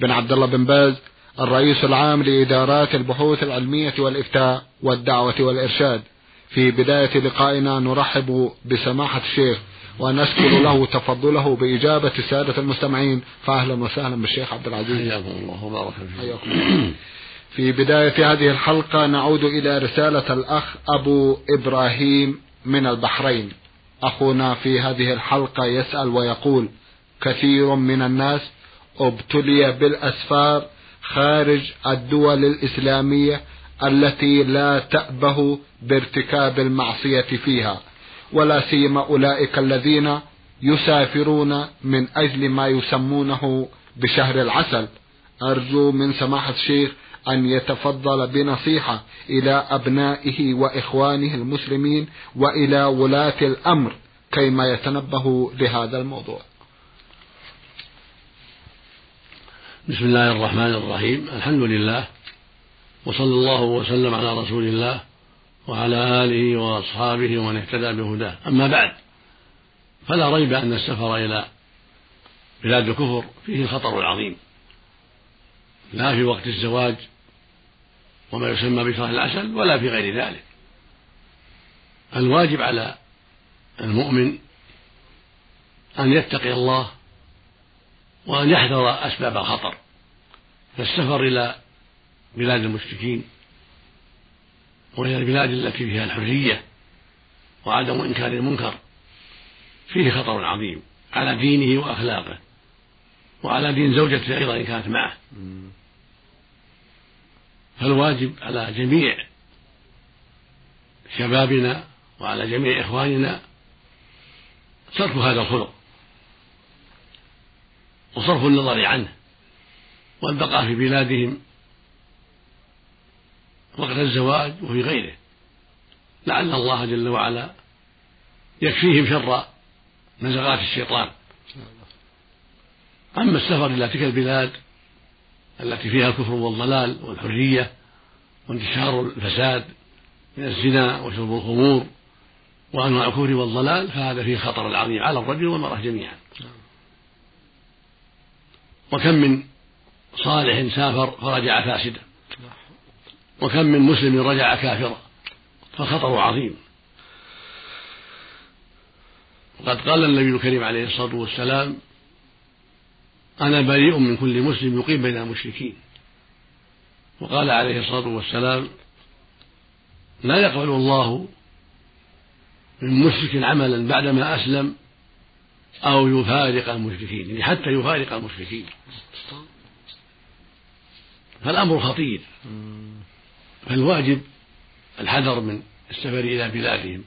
بن عبد الله بن باز الرئيس العام لإدارات البحوث العلمية والإفتاء والدعوة والإرشاد. في بداية لقائنا نرحب بسماحة الشيخ ونشكر له تفضله بإجابة السادة المستمعين. فأهلا وسهلا بالشيخ عبد العزيز. حياكم الله وبارك حياكم في بداية هذه الحلقة نعود إلى رسالة الأخ أبو إبراهيم من البحرين. أخونا في هذه الحلقة يسأل ويقول كثير من الناس ابتلي بالأسفار خارج الدول الإسلامية التي لا تأبه بارتكاب المعصية فيها ولا سيما أولئك الذين يسافرون من أجل ما يسمونه بشهر العسل. أرجو من سماحة الشيخ أن يتفضل بنصيحة إلى أبنائه وإخوانه المسلمين وإلى ولاة الأمر كيما يتنبه لهذا الموضوع. بسم الله الرحمن الرحيم. الحمد لله وصلى الله وسلم على رسول الله وعلى آله وأصحابه ومن اهتدى بهداه. أما بعد فلا ريب أن السفر إلى بلاد الكفر فيه الخطر العظيم لا في وقت الزواج وما يسمى بشهر العسل ولا في غير ذلك. الواجب على المؤمن أن يتقي الله وأن يحذر أسباب الخطر. فالسفر إلى بلاد المشركين وهي البلاد التي فيها الحرية وعدم إنكار المنكر فيه خطر عظيم على دينه وأخلاقه وعلى دين زوجته أيضا إن كانت معه. فالواجب على جميع شبابنا وعلى جميع إخواننا ترك هذا الخلق. وصرف النظر عنه والبقاء في بلادهم وقت الزواج وفي غيره. لعل الله جل وعلا يكفيهم شر نزغات الشيطان. أما السفر إلى تلك البلاد التي فيها الكفر والضلال والحرية وانتشار الفساد من الزنا وشرب الخمور وأنواع الكفر والضلال فهذا فيه خطر عظيم على الرجل والمرأة جميعا. وكم من صالح سافر فرجع فاسدا. وكم من مسلم رجع كافرا. فالخطر عظيم. وقد قال النبي الكريم عليه الصلاة والسلام أنا بريء من كل مسلم يقيم بين المشركين. وقال عليه الصلاة والسلام لا يقبل الله من مشرك عملا بعدما أسلم أو يفارق المشركين يعني حتى يفارق المشركين. فالأمر خطير. فالواجب الحذر من السفر إلى بلادهم.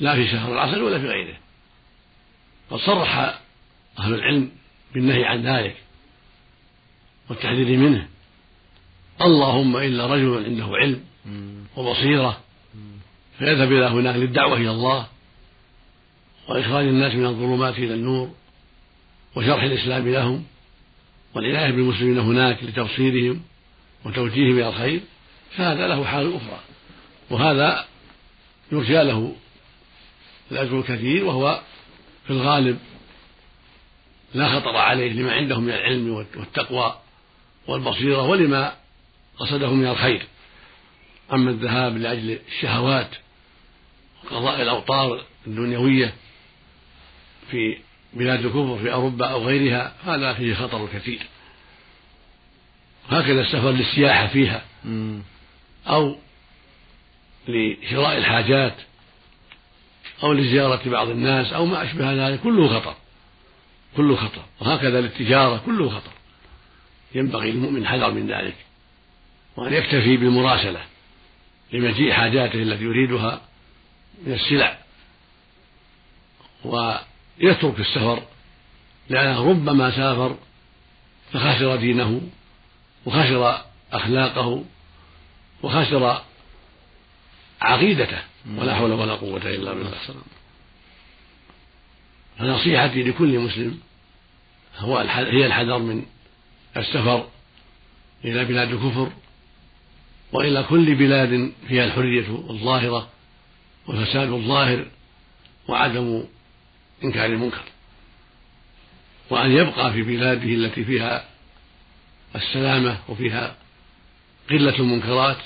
لا في شهر العسل ولا في غيره. قد صرح أهل العلم بالنهي عن ذلك والتحذير منه. اللهم إلا رجل عنده علم وبصيرة فيذهب إلى هناك للدعوة إلى الله. وإخراج الناس من الظلمات إلى النور وشرح الإسلام لهم والعناية بالمسلمين هناك لتبصيرهم وتوجيههم إلى الخير فهذا له حال أخرى. وهذا يرجى له الأجر الكثير وهو في الغالب لا خطر عليه لما عنده من العلم والتقوى والبصيرة ولما قصده من الخير. أما الذهاب لأجل الشهوات وقضاء الأوطار الدنيوية في بلاد الكفر في أوروبا أو غيرها هذا فيه خطر كثير. هكذا السفر للسياحة فيها. أو لشراء الحاجات أو لزيارة بعض الناس أو ما أشبه ذلك كله خطر. كله خطر. وهكذا للتجارة كله خطر. ينبغي للمؤمن الحذر من ذلك. وأن يكتفي بالمراسلة لمجيء حاجاته التي يريدها من السلع. ويترك السفر لأنه ربما سافر فخسر دينه وخسر أخلاقه وخسر عقيدته ولا حول ولا قوة إلا بالله. فنصيحتي لكل مسلم هو هي الحذر من السفر إلى بلاد الكفر وإلى كل بلاد فيها الحرية الظاهرة والفساد الظاهر وعدم إنكار المنكر. وأن يبقى في بلاده التي فيها السلامة وفيها قلة المنكرات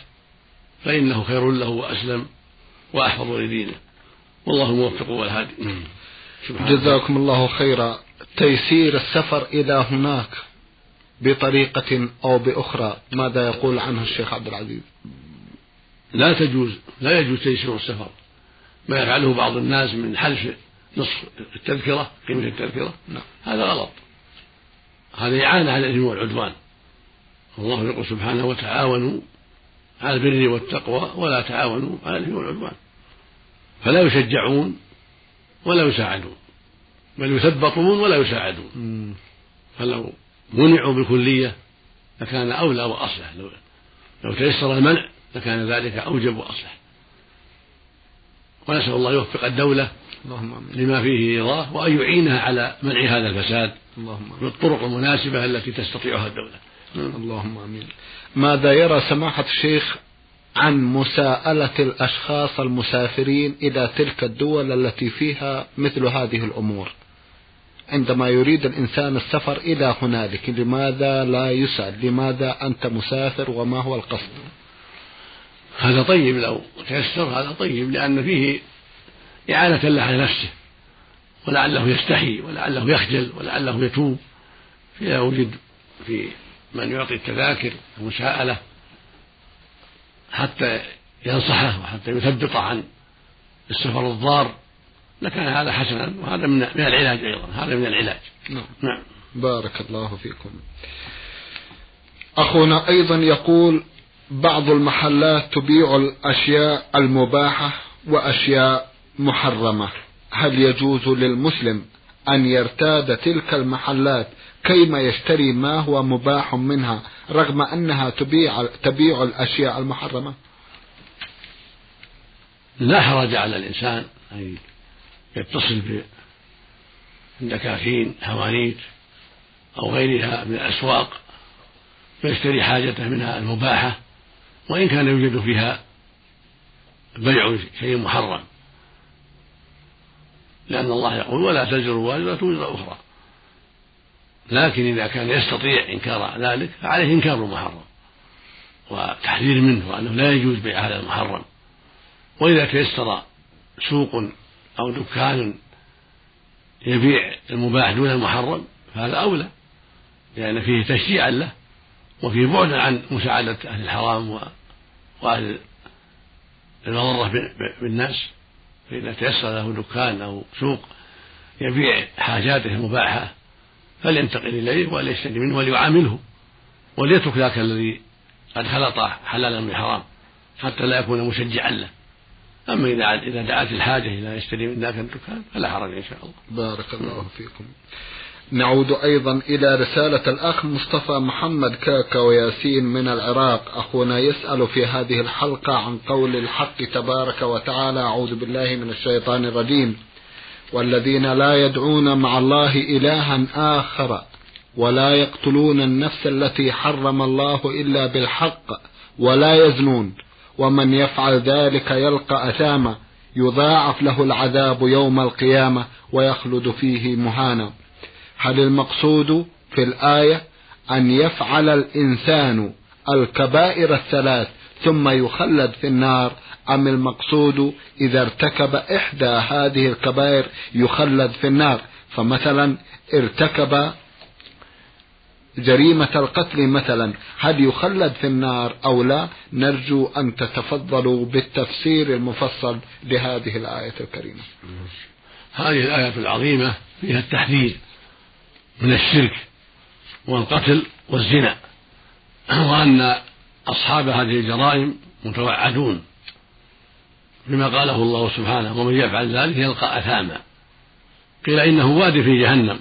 فإنه خير له وأسلم وأحفظ لدينه. والله الموفق والهادي. جزاكم الله خيرا. تيسير السفر إلى هناك بطريقة أو بأخرى ماذا يقول عنه الشيخ عبد العزيز؟ لا تجوز لا يجوز تيسير السفر. ما يفعله بعض الناس من حلف نصف التذكرة قيمة التذكرة. نعم. هذا غلط. هذا إعانة على الإثم والعدوان. الله يقول سبحانه وتعاونوا على البر والتقوى ولا تعاونوا على الإثم والعدوان. فلا يشجعون ولا يساعدون بل يثبطون ولا يساعدون. فلو منعوا بالكلية لكان أولى وأصلح. لو, لو تيسر المنع لكان ذلك أوجب وأصلح. ونسأل الله يوفق الدولة اللهم أمين. لما فيه رضاه وأن يعينها على منع هذا الفساد اللهم بالطرق المناسبة التي تستطيعها الدولة. اللهم آمين. ماذا يرى سماحة الشيخ عن مساءلة الأشخاص المسافرين إلى تلك الدول التي فيها مثل هذه الأمور؟ عندما يريد الإنسان السفر إلى هنالك لماذا لا يسأل؟ لماذا أنت مسافر وما هو القصد؟ هذا طيب لو تيسر هذا طيب لأن فيه إعانة له على نفسه ولعله يستحي ولعله يخجل ولعله يتوب. فإذا وجد في من يعطي التذاكر المساءلة حتى ينصحه وحتى يثبطه عن السفر الضار. لكان هذا حسنا وهذا من من العلاج أيضا هذا من العلاج. نعم, نعم. بارك الله فيكم. أخونا أيضا يقول بعض المحلات تبيع الأشياء المباحة وأشياء محرمة. هل يجوز للمسلم أن يرتاد تلك المحلات كيما يشتري ما هو مباح منها رغم أنها تبيع تبيع الأشياء المحرمة؟ لا حرج على الإنسان أن يتصل بالدكاكين حوانيت أو غيرها من الأسواق فيشتري حاجته منها المباحة وإن كان يوجد فيها بيع شيء محرم. لأن الله يقول ولا تزر وازرة وزر أخرى. لكن إذا كان يستطيع إنكار ذلك فعليه إنكار المحرم وتحذير منه وأنه لا يجوز بيع هذا المحرم. وإذا تيسر سوق أو دكان يبيع المباح دون المحرم فهذا أولى لأن فيه تشجيعا له وفيه بعدا عن مساعدة أهل الحرام وأهل المضرة بالناس. فإذا تيسر له دكان أو سوق يبيع حاجاته المباحة فلينتقل إليه وليشتري منه وليعامله وليترك ذاك الذي قد خلط حلالا من حرام حتى لا يكون مشجعا له. أما إذا إذا دعت الحاجة إلى يشتري من ذاك الدكان فلا حرج إن شاء الله. بارك الله فيكم. نعود أيضا إلى رسالة الأخ مصطفى محمد كاكا وياسين من العراق. أخونا يسأل في هذه الحلقة عن قول الحق تبارك وتعالى أعوذ بالله من الشيطان الرجيم. والذين لا يدعون مع الله إلها آخر ولا يقتلون النفس التي حرم الله إلا بالحق ولا يزنون. ومن يفعل ذلك يلقى أثاما يضاعف له العذاب يوم القيامة ويخلد فيه مهانا. هل المقصود في الآية أن يفعل الإنسان الكبائر الثلاث ثم يخلد في النار؟ أم المقصود إذا ارتكب إحدى هذه الكبائر يخلد في النار؟ فمثلا ارتكب جريمة القتل مثلا هل يخلد في النار أو لا؟ نرجو أن تتفضلوا بالتفسير المفصل لهذه الآية الكريمة. هذه الآية العظيمة فيها التحذير. من الشرك والقتل والزنا وأن أصحاب هذه الجرائم متوعدون بما قاله الله سبحانه ومن يفعل ذلك يلقى أثاما. قيل إنه واد في جهنم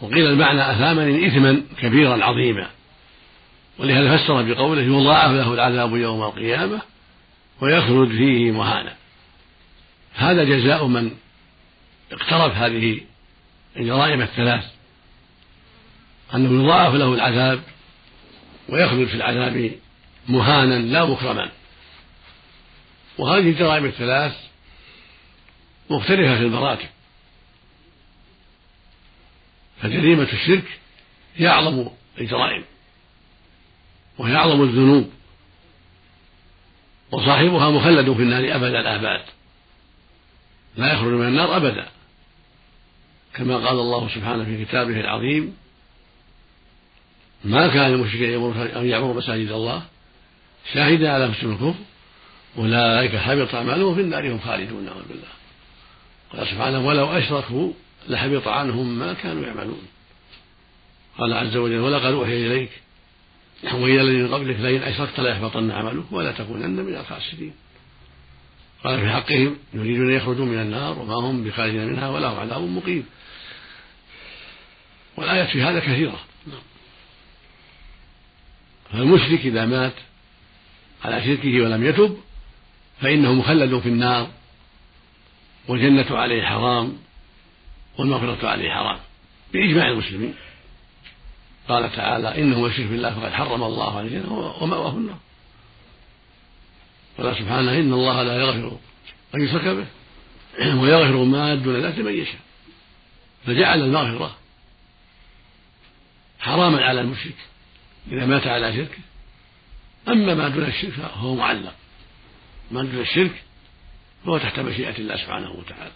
وقيل المعنى أثامني إثما كبيرا عظيما ولهذا فسر بقوله يضاعف له العذاب يوم القيامة ويخلد فيه مهانا. هذا جزاء من اقترف هذه الجرائم الثلاث أنه يضاعف له العذاب ويخلد في العذاب مهانا لا مكرما. وهذه الجرائم الثلاث مختلفة في المراتب. فجريمة الشرك هي أعظم الجرائم وهي أعظم الذنوب وصاحبها مخلد في النار أبد الآباد لا يخرج من النار أبدا. كما قال الله سبحانه في كتابه العظيم ما كان المشركين أن يعمروا مساجد الله شاهدا على مسلم الكفر أولئك حبط أعمالهم في النار هم خالدون نعوذ بالله. قال سبحانه ولو أشركوا لحبط عنهم ما كانوا يعملون. قال عز وجل ولقد أوحي إليك وإلى الذين قبلك لئن أشركت ليحبطن عملك ولا تكونن من الخاسرين. قال في حقهم يريدون أن يخرجوا من النار وما هم بخارجين منها ولهم عذاب مقيم. والآيات في هذا كثيرة. فالمشرك إذا مات على شركه ولم يتب فإنه مخلد في النار والجنة عليه حرام والمغفرة عليه حرام بإجماع المسلمين. قال تعالى إنه من يشرك بالله فقد حرم الله عليه الجنة ومأواه النار. قال سبحانه إن الله لا يغفر أن يشرك به ويغفر ما دون ذلك لمن يشاء. فجعل المغفرة حراما على المشرك إذا مات على شركه أما ما دون الشرك فهو معلق. ما دون الشرك فهو تحت مشيئة الله سبحانه وتعالى.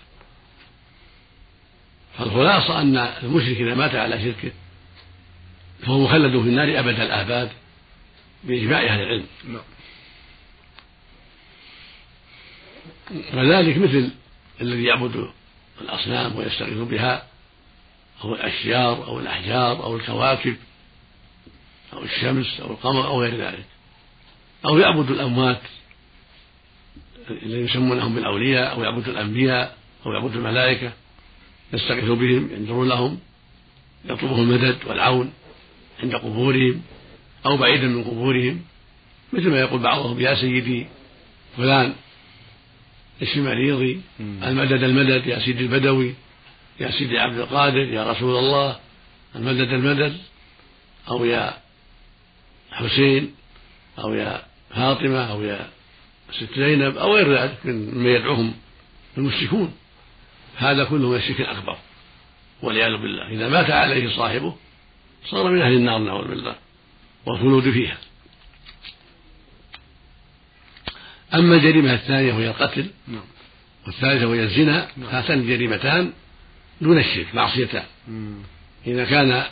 فالخلاصة أن المشرك إذا مات على شركه فهو مخلد في النار أبد الآباد بإجماع أهل العلم. وذلك مثل الذي يعبد الأصنام ويستغيث بها أو الأشجار أو الأحجار أو الكواكب أو الشمس أو القمر أو غير ذلك. أو يعبد الأموات الذين يسمونهم بالأولياء أو يعبد الأنبياء أو يعبد الملائكة يستغيث بهم ينذر لهم يطلبهم المدد والعون عند قبورهم أو بعيدا من قبورهم مثل ما يقول بعضهم يا سيدي فلان الشماليضي المدد المدد يا سيدي البدوي يا سيدي عبد القادر يا رسول الله المدد المدد أو يا حسين أو يا فاطمة أو يا ست زينب أو غير ذلك مما يدعوهم المشركون هذا كله من الشرك الأكبر والعياذ بالله إذا مات عليه صاحبه صار من أهل النار نعوذ بالله والخلود فيها أما الجريمة الثانية وهي القتل نعم. والثالثة وهي الزنا نعم. هاتان الجريمتان دون الشرك معصيتان. إذا كان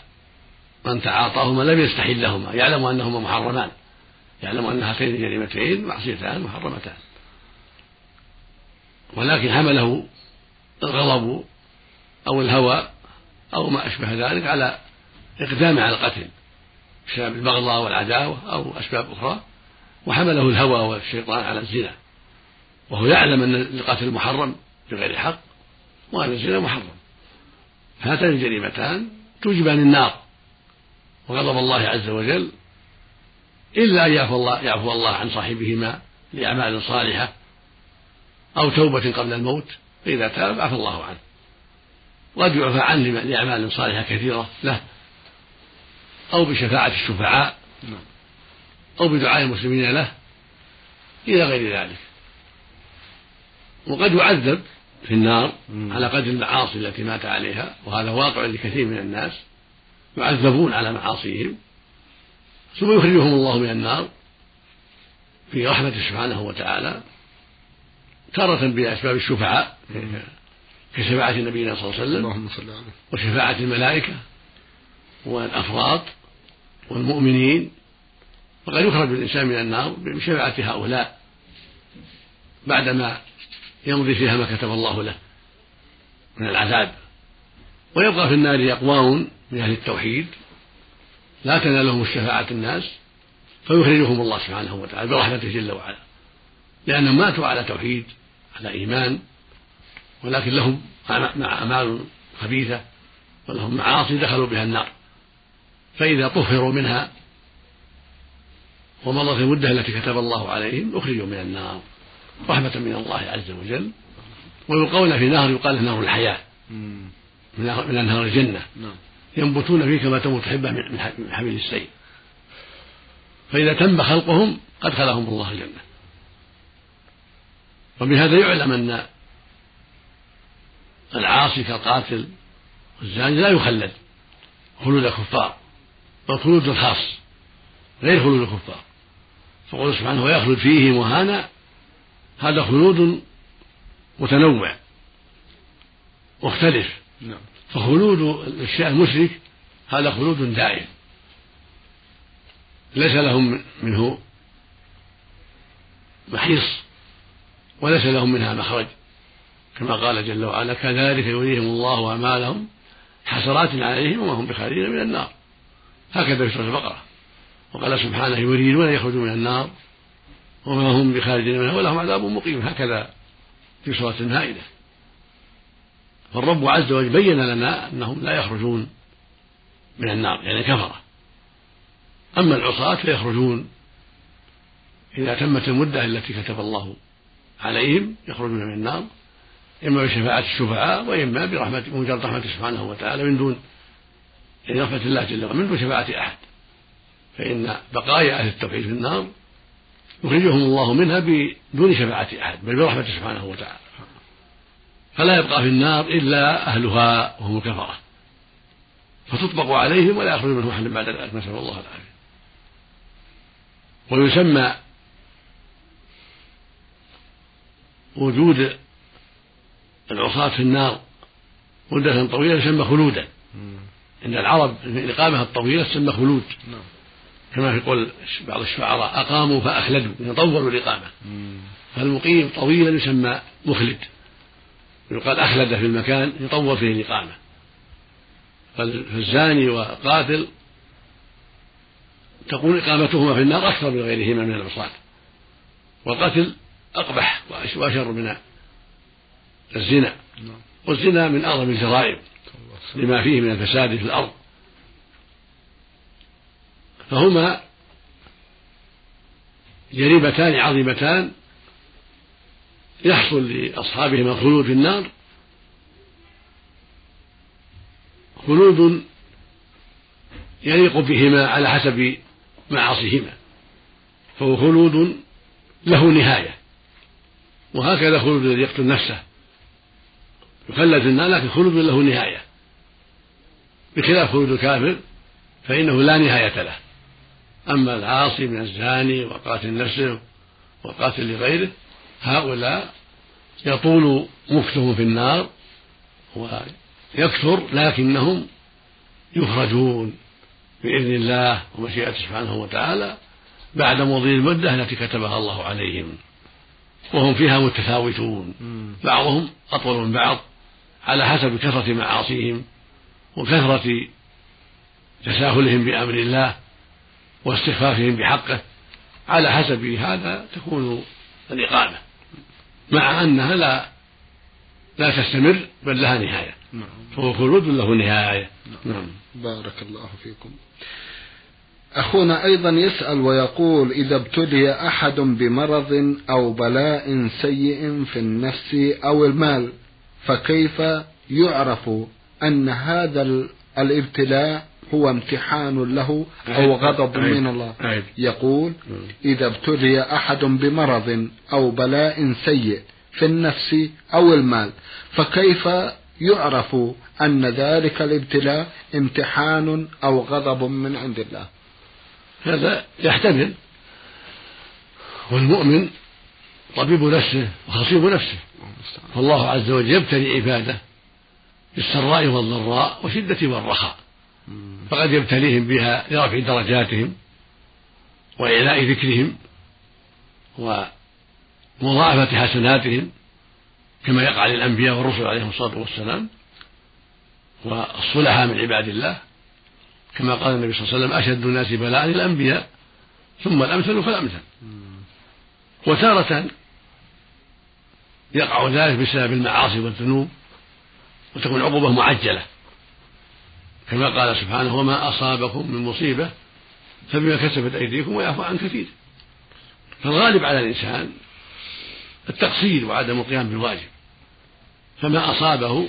من تعاطاهما لم يستحلهما يعلم أنهما محرمان. يعلم أن هاتين الجريمتين معصيتان محرمتان. ولكن حمله الغضب أو الهوى أو ما أشبه ذلك على إقدام على القتل بسبب البغضاء والعداوة أو أسباب أخرى. وحمله الهوى والشيطان على الزنا. وهو يعلم أن القتل محرم بغير حق وأن الزنا محرم. هاتان الجريمتان توجبان النار وغضب الله عز وجل إلا أن يعفو الله يعفو الله عن صاحبهما لأعمال صالحة أو توبة قبل الموت فإذا تاب عفى الله عنه. قد يعفى عنه لأعمال صالحة كثيرة له أو بشفاعة الشفعاء أو بدعاء المسلمين له إلى غير ذلك. وقد يعذب في النار على قدر المعاصي التي مات عليها وهذا واقع لكثير من الناس يعذبون على معاصيهم ثم يخرجهم الله من النار في رحمته سبحانه وتعالى تارة بأسباب الشفعاء كشفاعة نبينا صلى الله عليه وسلم وشفاعة الملائكة والأفراد والمؤمنين وقد يخرج الإنسان من النار بشفاعة هؤلاء بعدما يمضي فيها ما كتب الله له من العذاب. ويبقى في النار أقوام من أهل التوحيد لا تنالهم الشفاعة الناس فيخرجهم الله سبحانه وتعالى برحمته جل وعلا. لأنهم ماتوا على توحيد على إيمان ولكن لهم أعمال خبيثة ولهم معاصي دخلوا بها النار. فإذا طهروا منها ومضت المدة التي كتب الله عليهم أخرجوا من النار. رحمة من الله عز وجل ويلقون في نهر يقال له نهر الحياة. من أنهار الجنة. نعم. ينبتون فيه كما تنبت حبة من حبيب السيل. فإذا تم خلقهم أدخلهم الله الجنة وبهذا يعلم أن العاصي كالقاتل والزاني لا يخلد. خلود الكفار. بل خلود الخاص. غير خلود الكفار. فقول سبحانه ويخلد فيه مهانا هذا خلود متنوع مختلف. نعم. فخلود الشيء المشرك هذا خلود دائم. ليس لهم منه محيص وليس لهم منها مخرج. كما قال جل وعلا كذلك يريهم الله أعمالهم حسرات عليهم وما هم بخارجين من النار. هكذا في سورة البقرة. وقال سبحانه يريدون أن يخرجوا من النار وما هم بخارجين منها ولهم عذاب مقيم. هكذا في سورة المائدة فالرب عز وجل بين لنا أنهم لا يخرجون من النار يعني كفرة. أما العصاة فيخرجون. إذا تمت المدة التي كتب الله عليهم يخرجون من النار إما بشفاعة الشفعاء وإما برحمة مجرد رحمته سبحانه وتعالى من دون يعني رحمة الله جل وعلا من دون شفاعة أحد. فإن بقايا أهل التوحيد في النار يخرجهم الله منها بدون شفاعة أحد بل برحمته سبحانه وتعالى. فلا يبقى في النار إلا أهلها وهم الكفرة. فتطبق عليهم ولا يخرج منهم أحد بعد ذلك نسأل الله العافية. ويسمى وجود العصاة في النار مدة طويلة يسمى خلودا. إن العرب الإقامة الطويلة تسمى خلود. نعم. كما في قول بعض الشعراء أقاموا فأخلدوا يطولوا الإقامة. فالمقيم طويلا يسمى مخلد. يقال أخلد في المكان يطول فيه الإقامة. فالزاني وقاتل تكون إقامتهما في النار أكثر من غيرهما من العصاة والقتل أقبح وأشر من الزنا. والزنا من أعظم الجرائم لما فيه من الفساد في الأرض. فهما جريمتان عظيمتان يحصل لأصحابهما الخلود في النار. خلود يليق بهما على حسب معاصيهما فهو خلود له نهاية وهكذا خلود الذي يقتل نفسه. يخلد في النار لكن خلود له نهاية. بخلاف خلود الكافر فإنه لا نهاية له. أما العاصي من الزاني وقاتل نفسه وقاتل لغيره هؤلاء يطول مكثهم في النار ويكثر لكنهم يخرجون بإذن الله ومشيئته سبحانه وتعالى بعد مضي المدة التي كتبها الله عليهم. وهم فيها متفاوتون. بعضهم أطول من بعض على حسب كثرة معاصيهم وكثرة تساهلهم بأمر الله. واستخفافهم بحقه على حسب هذا تكون الإقامة مع أنها لا لا تستمر بل لها نهاية نعم. فهو خلود له نهاية نعم. نعم بارك الله فيكم أخونا أيضا يسأل ويقول إذا ابتلي أحد بمرض أو بلاء سيء في النفس أو المال فكيف يعرف أن هذا الابتلاء هو امتحان له أو غضب من الله. يقول إذا ابتلي أحد بمرض أو بلاء سيء في النفس أو المال فكيف يعرف أن ذلك الابتلاء امتحان أو غضب من عند الله؟ هذا يحتمل. والمؤمن طبيب نفسه وخصيب نفسه. فالله عز وجل يبتلي عباده بالسراء والضراء والشدة والرخاء. فقد يبتليهم بها لرفع درجاتهم وإعلاء ذكرهم ومضاعفة حسناتهم كما يقع للأنبياء والرسل عليهم الصلاة والسلام والصلحاء من عباد الله. كما قال النبي صلى الله عليه وسلم أشد الناس بلاء الأنبياء ثم الأمثل فالأمثل. وتارة يقع ذلك بسبب المعاصي والذنوب وتكون عقوبة معجلة. كما قال سبحانه وما أصابكم من مصيبة فبما كسبت أيديكم ويعفو عن كثير. فالغالب على الإنسان التقصير وعدم القيام بالواجب. فما أصابه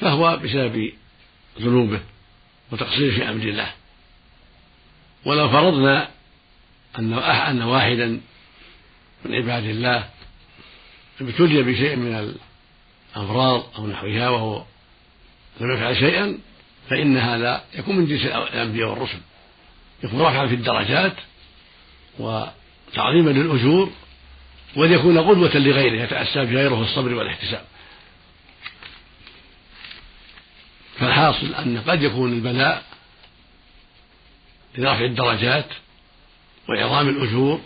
فهو بسبب ذنوبه وتقصيره في أمر الله. ولو فرضنا أن أن واحدا من عباد الله ابتلي بشيء من الأمراض أو نحوها وهو لم يفعل شيئا فإن هذا يكون من جنس الأنبياء والرسل. يكون رفعا في الدرجات وتعظيما للأجور وليكون قدوة لغيره يتأسى بغيره الصبر والاحتساب. فالحاصل أن قد يكون البلاء لرفع الدرجات وإعظام الأجور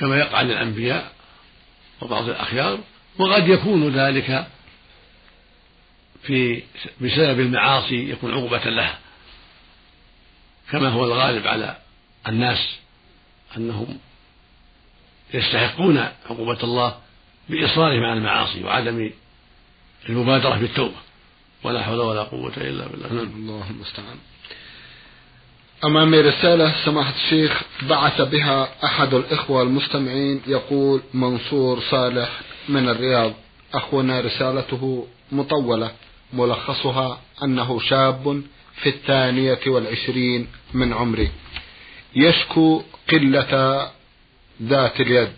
كما يقع للأنبياء وبعض الأخيار وقد يكون ذلك في بسبب المعاصي يكون عقبة لها. كما هو الغالب على الناس أنهم يستحقون عقوبة الله بإصرارهم على المعاصي وعدم المبادرة بالتوبة. ولا حول ولا قوة إلا بالله. نعم. الله المستعان أمامي رسالة سماحة الشيخ بعث بها أحد الإخوة المستمعين يقول منصور صالح من الرياض. أخونا رسالته مطولة. ملخصها أنه شاب في الثانية والعشرين من عمره. يشكو قلة ذات اليد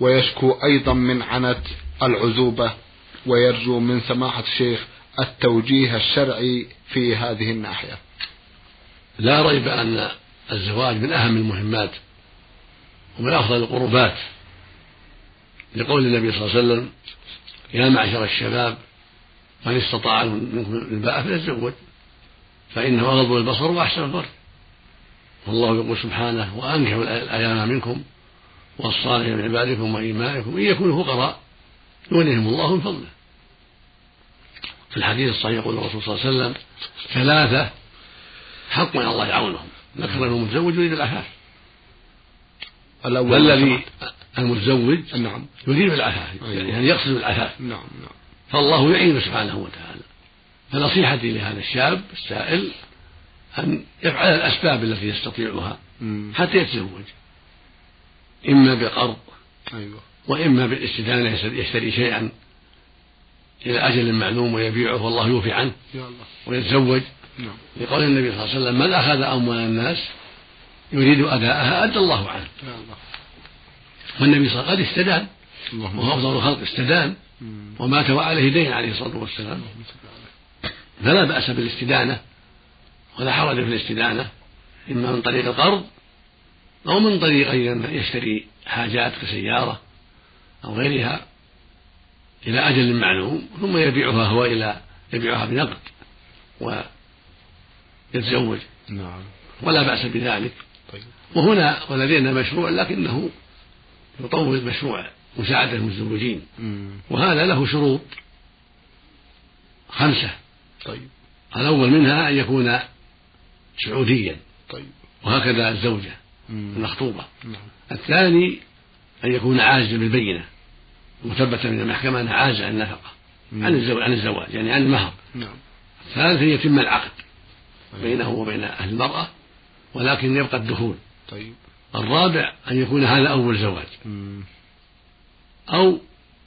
ويشكو أيضا من عنت العزوبة ويرجو من سماحة الشيخ التوجيه الشرعي في هذه الناحية. لا ريب أن الزواج من أهم المهمات ومن أفضل القربات. لقول النبي صلى الله عليه وسلم يا معشر الشباب من استطاع منكم الباء فليتزوج. فإنه أغض البصر وأحسن الفرج والله يقول سبحانه وأنكحوا الأيام منكم والصالحين من عبادكم وإيمائكم إن يكونوا فقراء يغنيهم الله من فضله. في الحديث الصحيح يقول الرسول صلى الله عليه وسلم ثلاثة حق من الله يعونهم ذكر المتزوج يريد العفاف. والذي المتزوج نعم. يريد العفاف. يعني يقصد العفاف. نعم نعم. فالله يعين سبحانه وتعالى. فنصيحتي لهذا الشاب السائل أن يفعل الأسباب التي يستطيعها حتى يتزوج. إما بقرض أيوة. وإما بالاستدانة يشتري شيئا إلى أجل معلوم ويبيعه والله يوفي عنه ويتزوج. نعم. لقول النبي صلى الله عليه وسلم من أخذ أموال الناس يريد أداءها أدى الله عنه. والنبي صلى الله عليه وسلم قد استدان. وهو أفضل الخلق استدان. ومات وعليه دين عليه الصلاة والسلام. فلا بأس بالاستدانة ولا حرج في الاستدانة. إما من طريق القرض أو من طريق أن يشتري حاجات كسيارة أو غيرها إلى أجل معلوم ثم يبيعها هو إلى يبيعها بنقد ويتزوج. نعم. ولا بأس بذلك. طيب. وهنا ولدينا مشروع لكنه يطول مشروع مساعدة المتزوجين. وهذا له شروط خمسة. طيب. الأول منها أن يكون سعوديا. طيب. وهكذا الزوجة المخطوبة. نعم. الثاني أن يكون عاجزا بالبينة. مثبتا من المحكمة أنها عاجزة عن النفقة. عن الزواج عن الزواج يعني عن المهر. نعم. الثالث أن يتم العقد طيب. بينه وبين أهل المرأة ولكن يبقى الدخول. طيب. الرابع أن يكون هذا أول زواج. أو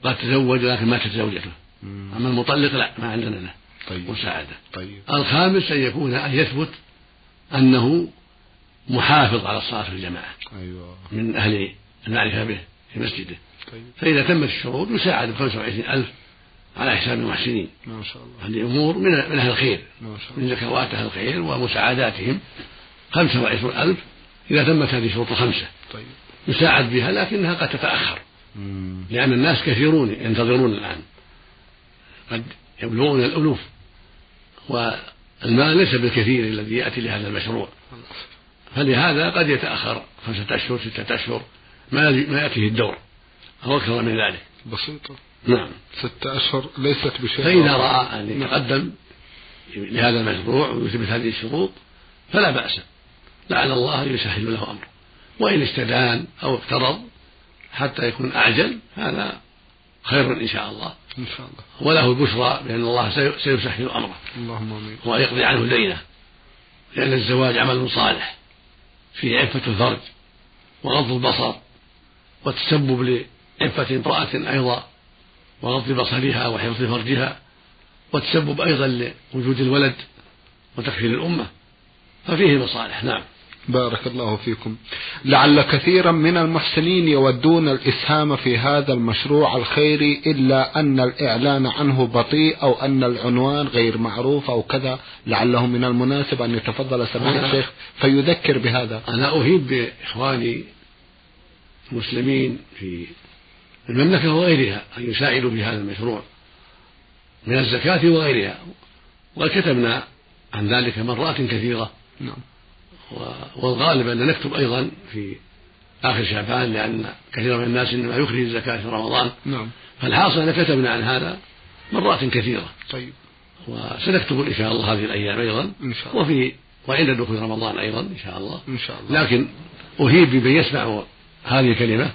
قد تزوج لكن ماتت زوجته أما المطلق لا ما عندنا له طيب. مساعدة طيب. الخامس أن يكون أن يثبت أنه محافظ على الصلاة في الجماعة أيوة. من أهل المعرفة به في مسجده طيب. فإذا تمت الشروط يساعد ب 25 ألف على حساب المحسنين ما شاء الله هذه أمور من من أهل الخير ما شاء الله. من زكوات أهل الخير ومساعداتهم 25 ألف إذا تمت هذه الشروط الخمسة طيب. يساعد بها لكنها قد تتأخر. لأن الناس كثيرون ينتظرون الآن. قد يبلغون الألوف. والمال ليس بالكثير الذي يأتي لهذا المشروع. فلهذا قد يتأخر خمسة أشهر ستة أشهر. ما ما يأتيه الدور. أو أكثر من ذلك. بسيطة نعم. ستة أشهر ليست بشيء فإذا رأى أن يتقدم لهذا المشروع ويثبت هذه الشروط فلا بأس. لعل الله يسهل له أمره. وإن استدان أو اقترض حتى يكون أعجل هذا خير إن شاء الله. إن شاء الله. وله البشرى بأن الله سيسهل أمره. اللهم آمين. ويقضي عنه دينه لأن الزواج عمل صالح فيه عفة الفرج وغض البصر والتسبب لعفة امرأة أيضا وغض بصرها وحفظ فرجها والتسبب أيضا لوجود الولد وتكفير الأمة ففيه مصالح. نعم. بارك الله فيكم. لعل كثيرا من المحسنين يودون الإسهام في هذا المشروع الخيري إلا أن الإعلان عنه بطيء أو أن العنوان غير معروف أو كذا. لعله من المناسب أن يتفضل سماحة الشيخ فيذكر بهذا. أنا أهيب بإخواني المسلمين في المملكة وغيرها أن يساعدوا في هذا المشروع. من الزكاة وغيرها. وكتبنا عن ذلك مرات كثيرة. نعم. والغالب أن نكتب أيضا في آخر شعبان لأن كثير من الناس إنما يخرج الزكاة في رمضان. نعم. فالحاصل أن كتبنا عن هذا مرات كثيرة. طيب. وسنكتب إن شاء الله هذه الأيام أيضا. إن شاء الله. وفي وعند دخول رمضان أيضا إن شاء الله. إن شاء الله. لكن أهيب بمن يسمع هذه الكلمة.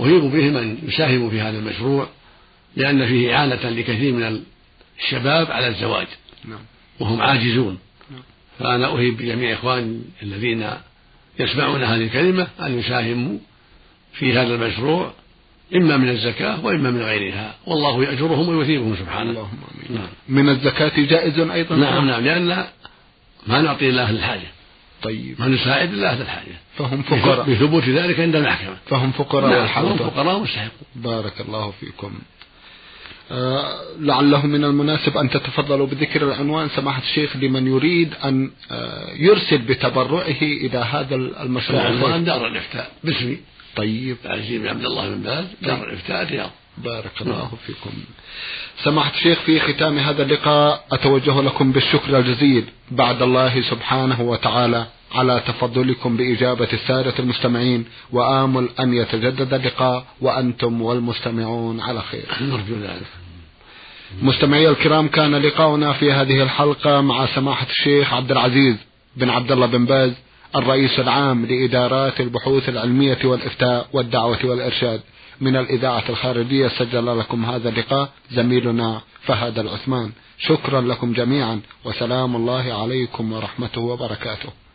أهيب بهم أن يساهموا في هذا المشروع لأن فيه إعانة لكثير من الشباب على الزواج. نعم. وهم عاجزون. فأنا أهيب بجميع إخواني الذين يسمعون هذه الكلمة أن يساهموا في هذا المشروع إما من الزكاة وإما من غيرها. والله يأجرهم ويثيبهم سبحانه. اللهم آمين. نعم. من الزكاة جائز أيضا؟ نعم نعم. لأن ما نعطي الله الحاجة. طيب. ما نساعد الله أهل الحاجة. فهم فقراء. بثبوت ذلك عند المحكمة. فهم فقراء نعم والحالة هم فقراء مستحقون بارك الله فيكم. لعله من المناسب أن تتفضلوا بذكر العنوان سماحة الشيخ لمن يريد أن آه يرسل بتبرعه إلى هذا المشروع. عنوان الخير. دار الإفتاء. باسمي. طيب. العزيز بن عبد الله بن باز دار الإفتاء الرياض. بارك الله فيكم. سماحة الشيخ في ختام هذا اللقاء أتوجه لكم بالشكر الجزيل. بعد الله سبحانه وتعالى. على تفضلكم بإجابة السادة المستمعين وآمل أن يتجدد اللقاء وأنتم والمستمعون على خير. نرجو ذلك. مستمعي الكرام كان لقاؤنا في هذه الحلقة مع سماحة الشيخ عبد العزيز بن عبد الله بن باز الرئيس العام لإدارات البحوث العلمية والإفتاء والدعوة والإرشاد. من الإذاعة الخارجية سجل لكم هذا اللقاء زميلنا فهد العثمان. شكرا لكم جميعا وسلام الله عليكم ورحمته وبركاته.